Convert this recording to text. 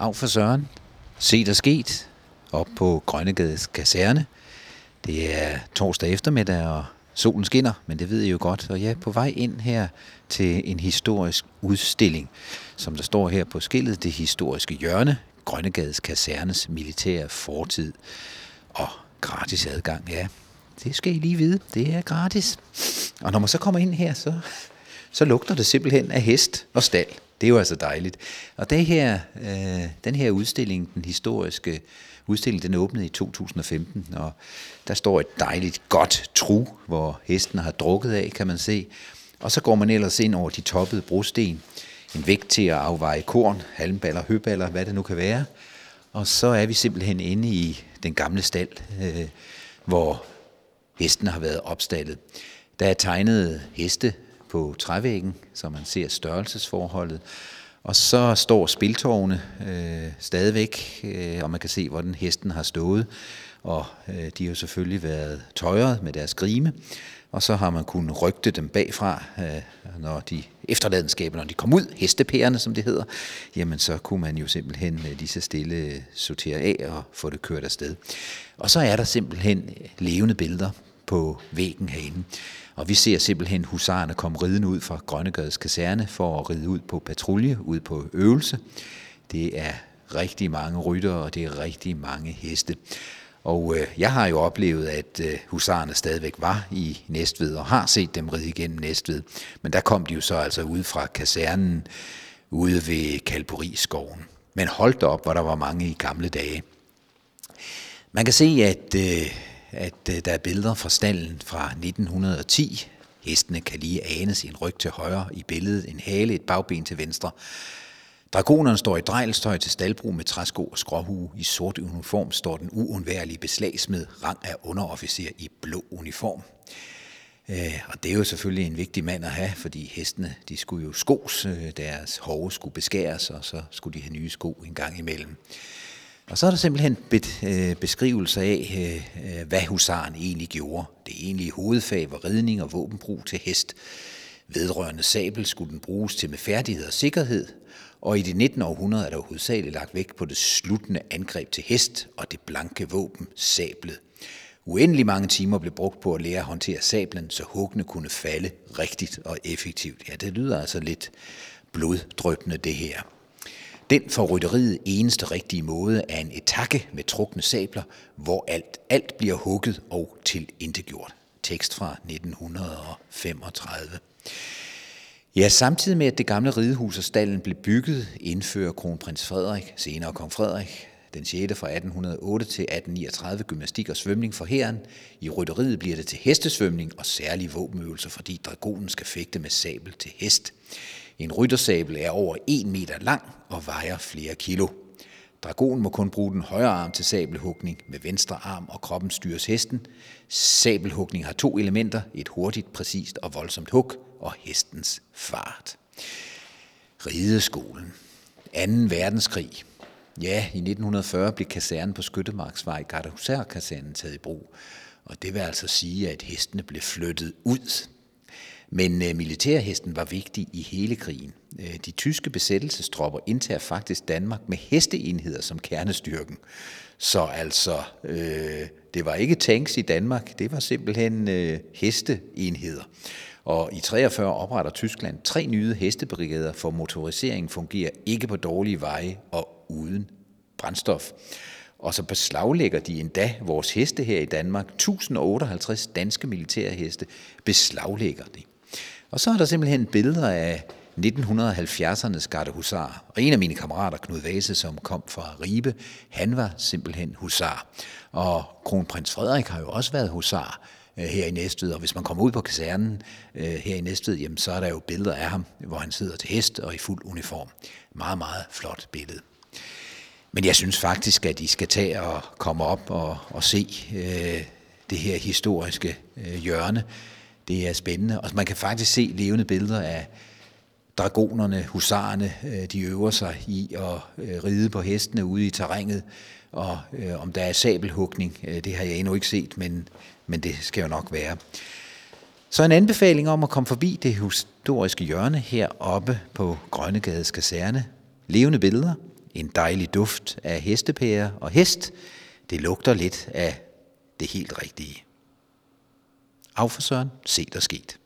Af for Søren. Se der sket op på Grønnegades kaserne. Det er torsdag eftermiddag, og solen skinner, men det ved I jo godt. Og jeg er på vej ind her til en historisk udstilling, som der står her på skillet, det historiske hjørne, Grønnegades kasernes militære fortid. Og gratis adgang, ja. Det skal I lige vide, det er gratis. Og når man så kommer ind her, så, så lugter det simpelthen af hest og stald. Det er jo altså dejligt. Og det her, øh, den her udstilling, den historiske udstilling, den åbnede i 2015, og der står et dejligt godt tru, hvor hesten har drukket af, kan man se. Og så går man ellers ind over de toppede brosten, en vægt til at afveje korn, halmballer, høballer, hvad det nu kan være. Og så er vi simpelthen inde i den gamle stald, øh, hvor hesten har været opstallet. Der er tegnet heste på trævæggen, så man ser størrelsesforholdet. Og så står spiltårne øh, stadigvæk, øh, og man kan se, hvordan hesten har stået. Og øh, de har selvfølgelig været tøjret med deres grime, og så har man kunnet rygte dem bagfra, øh, når de efterladenskaber, når de kom ud, hestepærerne som det hedder, jamen så kunne man jo simpelthen lige så stille sortere af og få det kørt afsted. Og så er der simpelthen øh, levende billeder på væggen herinde. Og vi ser simpelthen husarerne komme ridende ud fra Grønnegades kaserne for at ride ud på patrulje, ud på øvelse. Det er rigtig mange rytter, og det er rigtig mange heste. Og øh, jeg har jo oplevet, at øh, husarerne stadigvæk var i Næstved, og har set dem ride igennem Næstved. Men der kom de jo så altså ud fra kasernen, ude ved Kalpuriskoven. Men holdt op, hvor der var mange i gamle dage. Man kan se, at øh, at øh, der er billeder fra stallen fra 1910. Hestene kan lige anes en ryg til højre i billedet, en hale, et bagben til venstre. Dragonerne står i drejlstøj til staldbrug med træsko og skråhue. I sort uniform står den uundværlige beslagsmed, rang af underofficer i blå uniform. Øh, og det er jo selvfølgelig en vigtig mand at have, fordi hestene de skulle jo skos, øh, deres hove skulle beskæres, og så skulle de have nye sko en gang imellem. Og så er der simpelthen øh, beskrivelser af, øh, øh, hvad husaren egentlig gjorde. Det egentlige hovedfag var ridning og våbenbrug til hest. Vedrørende sabel skulle den bruges til med færdighed og sikkerhed, og i det 19. århundrede er der hovedsageligt lagt vægt på det sluttende angreb til hest og det blanke våben, sablet. Uendelig mange timer blev brugt på at lære at håndtere sablen, så huggene kunne falde rigtigt og effektivt. Ja, det lyder altså lidt bloddrøbende det her. Den for rytteriet eneste rigtige måde er en etakke med trukne sabler, hvor alt, alt bliver hugget og tilintegjort. Tekst fra 1935. Ja, samtidig med at det gamle ridehus og stallen blev bygget, indfører kronprins Frederik, senere kong Frederik, den 6. fra 1808 til 1839 gymnastik og svømning for herren. I rytteriet bliver det til hestesvømning og særlige våbenøvelser, fordi dragonen skal fægte med sabel til hest. En ryttersabel er over 1 meter lang og vejer flere kilo. Dragonen må kun bruge den højre arm til sabelhugning. Med venstre arm og kroppen styres hesten. Sabelhugning har to elementer, et hurtigt, præcist og voldsomt hug og hestens fart. Rideskolen. 2. verdenskrig. Ja, i 1940 blev kasernen på Skyttemarksvej, Gardehusær-kasernen, taget i brug. Og det vil altså sige, at hestene blev flyttet ud men øh, militærhesten var vigtig i hele krigen. Øh, de tyske besættelsestropper indtager faktisk Danmark med hesteenheder som kernestyrken. Så altså, øh, det var ikke tanks i Danmark, det var simpelthen øh, hesteenheder. Og i 43 opretter Tyskland tre nye hestebrigader, for motoriseringen fungerer ikke på dårlige veje og uden brændstof. Og så beslaglægger de endda vores heste her i Danmark. 1058 danske militærheste beslaglægger de. Og så er der simpelthen billeder af 1970'ernes gardehusar. Og en af mine kammerater, Knud Vase, som kom fra Ribe, han var simpelthen husar. Og kronprins Frederik har jo også været husar øh, her i Næstved, og hvis man kommer ud på kasernen øh, her i Næstved, jamen, så er der jo billeder af ham, hvor han sidder til hest og i fuld uniform. Meget, meget flot billede. Men jeg synes faktisk, at I skal tage og komme op og, og se øh, det her historiske øh, hjørne det er spændende. Og man kan faktisk se levende billeder af dragonerne, husarerne, øh, de øver sig i at øh, ride på hestene ude i terrænet. Og øh, om der er sabelhugning, øh, det har jeg endnu ikke set, men, men det skal jo nok være. Så en anbefaling om at komme forbi det historiske hjørne heroppe på Grønnegades kaserne. Levende billeder, en dejlig duft af hestepære og hest. Det lugter lidt af det helt rigtige. Af for Søren, se der sket.